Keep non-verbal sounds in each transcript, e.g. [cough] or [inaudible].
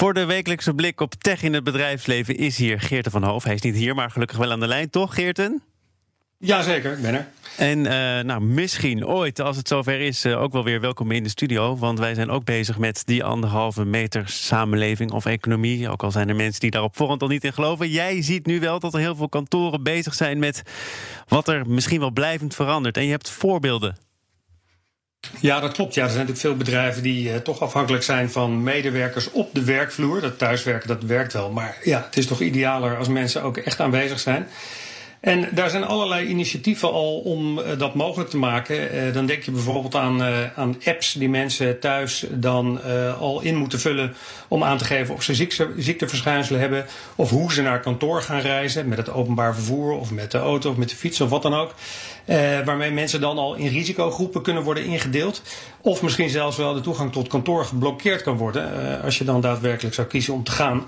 Voor de wekelijkse blik op tech in het bedrijfsleven is hier Geerten van Hoof. Hij is niet hier, maar gelukkig wel aan de lijn, toch Geerten? Jazeker, ik ben er. En uh, nou, misschien ooit, als het zover is, uh, ook wel weer welkom in de studio. Want wij zijn ook bezig met die anderhalve meter samenleving of economie. Ook al zijn er mensen die daar op voorhand al niet in geloven. Jij ziet nu wel dat er heel veel kantoren bezig zijn met wat er misschien wel blijvend verandert. En je hebt voorbeelden. Ja, dat klopt. Ja, er zijn natuurlijk veel bedrijven die uh, toch afhankelijk zijn van medewerkers op de werkvloer. Dat thuiswerken, dat werkt wel. Maar ja, het is toch idealer als mensen ook echt aanwezig zijn. En daar zijn allerlei initiatieven al om uh, dat mogelijk te maken. Uh, dan denk je bijvoorbeeld aan, uh, aan apps die mensen thuis dan al in moeten vullen om aan te geven of ze ziekte, ziekteverschijnselen hebben of hoe ze naar kantoor gaan reizen met het openbaar vervoer of met de auto of met de fiets of wat dan ook. waarmee mensen dan al in risicogroepen kunnen worden ingedeeld. Of misschien zelfs wel de toegang tot kantoor geblokkeerd kan worden als je dan daadwerkelijk zou kiezen om te gaan.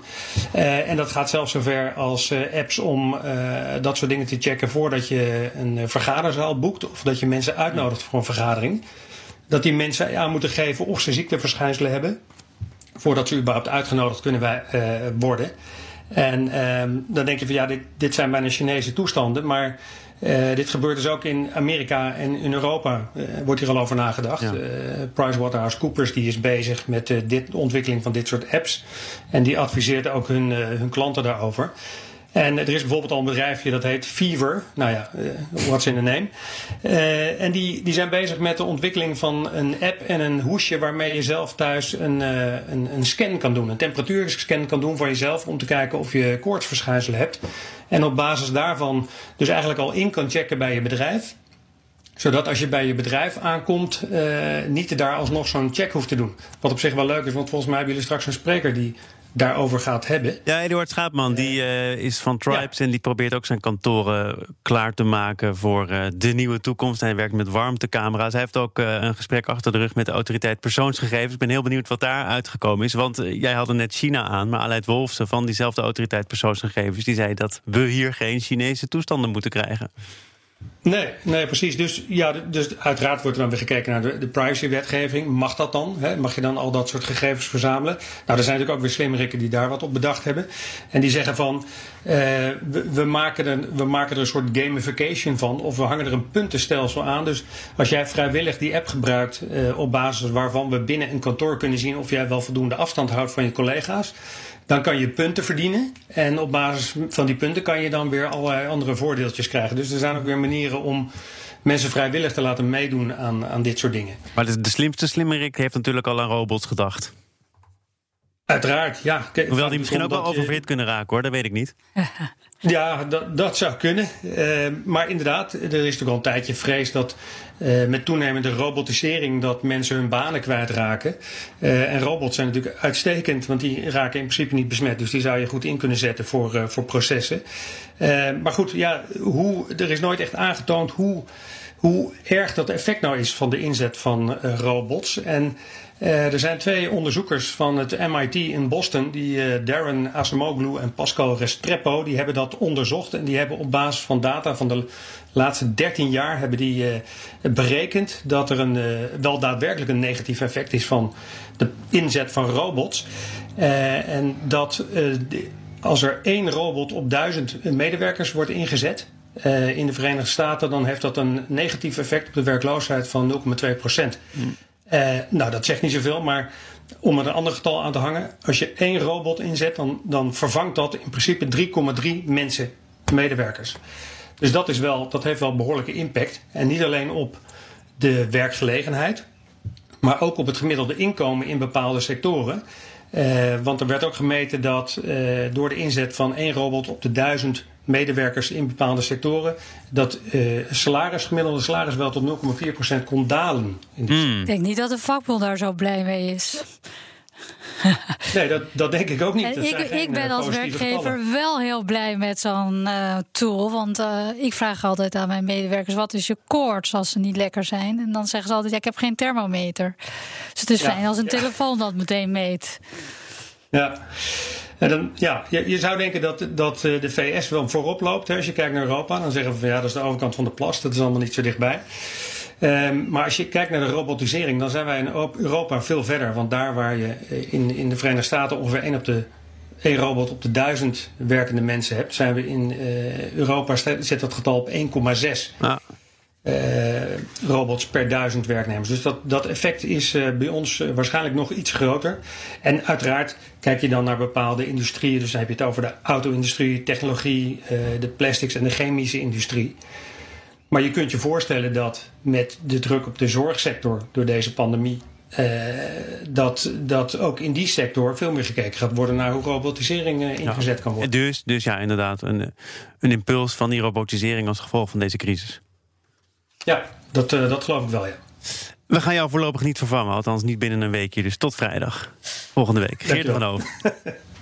en dat gaat zelfs zover als apps om dat soort dingen te checken voordat je een eh, vergaderzaal boekt of dat je mensen uitnodigt voor een vergadering. Dat die mensen aan moeten geven of ze ziekteverschijnselen hebben voordat ze überhaupt uitgenodigd kunnen wij, uh, worden. En uh, dan denk je van ja, dit, dit zijn bijna Chinese toestanden, maar uh, dit gebeurt dus ook in Amerika en in Europa. Uh, wordt hier al over nagedacht. Ja. Uh, PricewaterhouseCoopers die is bezig met dit, de ontwikkeling van dit soort apps. En die adviseert ook hun, hun klanten daarover. En er is bijvoorbeeld al een bedrijfje dat heet Fever. Nou ja, uh, what's in the name. Uh, en die, die zijn bezig met de ontwikkeling van een app en een hoesje waarmee je zelf thuis een, uh, een, een scan kan doen. Een temperatuurscan kan doen voor jezelf om te kijken of je koortsverschijnselen hebt. En op basis daarvan dus eigenlijk al in kan checken bij je bedrijf zodat als je bij je bedrijf aankomt, niet daar alsnog zo'n check hoeft te doen. Wat op zich wel leuk is, want volgens mij hebben jullie straks een spreker die daarover gaat hebben. Ja, Eduard Schaapman, die uh, is van Tribes ja. en die probeert ook zijn kantoren klaar te maken voor uh, de nieuwe toekomst. Hij werkt met warmtecamera's. Hij heeft ook uh, een gesprek achter de rug met de autoriteit persoonsgegevens. Ik ben heel benieuwd wat daar uitgekomen is. Want jij had net China aan, maar Aleid Wolfsen van diezelfde autoriteit persoonsgegevens... die zei dat we hier geen Chinese toestanden moeten krijgen. Nee, nee, precies. Dus, ja, dus uiteraard wordt er dan weer gekeken naar de, de privacywetgeving. Mag dat dan? Hè? Mag je dan al dat soort gegevens verzamelen? Nou, er zijn natuurlijk ook weer slimmerikken die daar wat op bedacht hebben. En die zeggen van, uh, we, maken er, we maken er een soort gamification van. Of we hangen er een puntenstelsel aan. Dus als jij vrijwillig die app gebruikt uh, op basis waarvan we binnen een kantoor kunnen zien of jij wel voldoende afstand houdt van je collega's dan kan je punten verdienen. En op basis van die punten kan je dan weer allerlei andere voordeeltjes krijgen. Dus er zijn ook weer manieren om mensen vrijwillig te laten meedoen aan, aan dit soort dingen. Maar de, de slimste slimmerik heeft natuurlijk al aan robots gedacht. Uiteraard, ja. Hoewel die misschien ook wel oververhit kunnen raken hoor, dat weet ik niet. [laughs] Ja, dat, dat zou kunnen. Uh, maar inderdaad, er is natuurlijk al een tijdje vrees dat uh, met toenemende robotisering dat mensen hun banen kwijtraken. Uh, en robots zijn natuurlijk uitstekend, want die raken in principe niet besmet. Dus die zou je goed in kunnen zetten voor, voor processen. maar goed, ja, hoe, er is nooit echt aangetoond hoe, hoe erg dat effect nou is van de inzet van robots. En uh, er zijn twee onderzoekers van het MIT in Boston, die uh, Darren Asimoglu en Pascal Restrepo, die hebben dat onderzocht en die hebben op basis van data van de laatste 13 jaar hebben die berekend dat er een, wel daadwerkelijk een negatief effect is van de inzet van robots. en dat als er één robot op duizend medewerkers wordt ingezet, in de Verenigde Staten, dan heeft dat een negatief effect op de werkloosheid van 0,2 procent. Mm. Uh, nou, dat zegt niet zoveel, maar om er een ander getal aan te hangen. Als je één robot inzet, dan, dan vervangt dat in principe 3,3 mensen, medewerkers. Dus dat, is wel, dat heeft wel behoorlijke impact. En niet alleen op de werkgelegenheid, maar ook op het gemiddelde inkomen in bepaalde sectoren. Uh, want er werd ook gemeten dat door de inzet van één robot op de duizend medewerkers in bepaalde sectoren, dat uh, salaris, gemiddelde salaris wel tot 0,4% kon dalen. In mm. Ik denk niet dat de vakbond daar zo blij mee is. [laughs] nee, dat, dat denk ik ook niet. ik, ik ben als werkgever gevallen. wel heel blij met zo'n uh, tool. Want uh, ik vraag altijd aan mijn medewerkers: wat is je koorts als ze niet lekker zijn? En dan zeggen ze altijd: ja, ik heb geen thermometer. Dus het is ja, fijn als een ja. telefoon dat meteen meet. Ja. Dan, ja, je, je, zou denken dat, dat de VS wel voorop loopt. Hè. Als je kijkt naar Europa, dan zeggen we van ja, dat is de overkant van de plas. Dat is allemaal niet zo dichtbij. Ehm, maar als je kijkt naar de robotisering, dan zijn wij in Europa veel verder. Want daar waar je in, in de Verenigde Staten ongeveer 1 op de één robot op de duizend werkende mensen hebt, zijn we in Europa zit dat getal op 1,6. Ja. Uh, robots per duizend werknemers. Dus dat, dat effect is uh, bij ons uh, waarschijnlijk nog iets groter. En uiteraard kijk je dan naar bepaalde industrieën. Dus dan heb je het over de auto-industrie, technologie, de plastics en de chemische industrie. Maar je kunt je voorstellen dat met de druk op de zorgsector door deze pandemie. dat, dat ook in die sector veel meer gekeken gaat worden naar hoe robotisering ingezet kan worden. Dus, dus ja, inderdaad, een, een impuls van die robotisering als gevolg van deze crisis. Ja, dat, uh, dat geloof ik wel, ja. We gaan jou voorlopig niet vervangen, althans niet binnen een weekje. Dus tot vrijdag. Volgende week. Geert van Over. [laughs]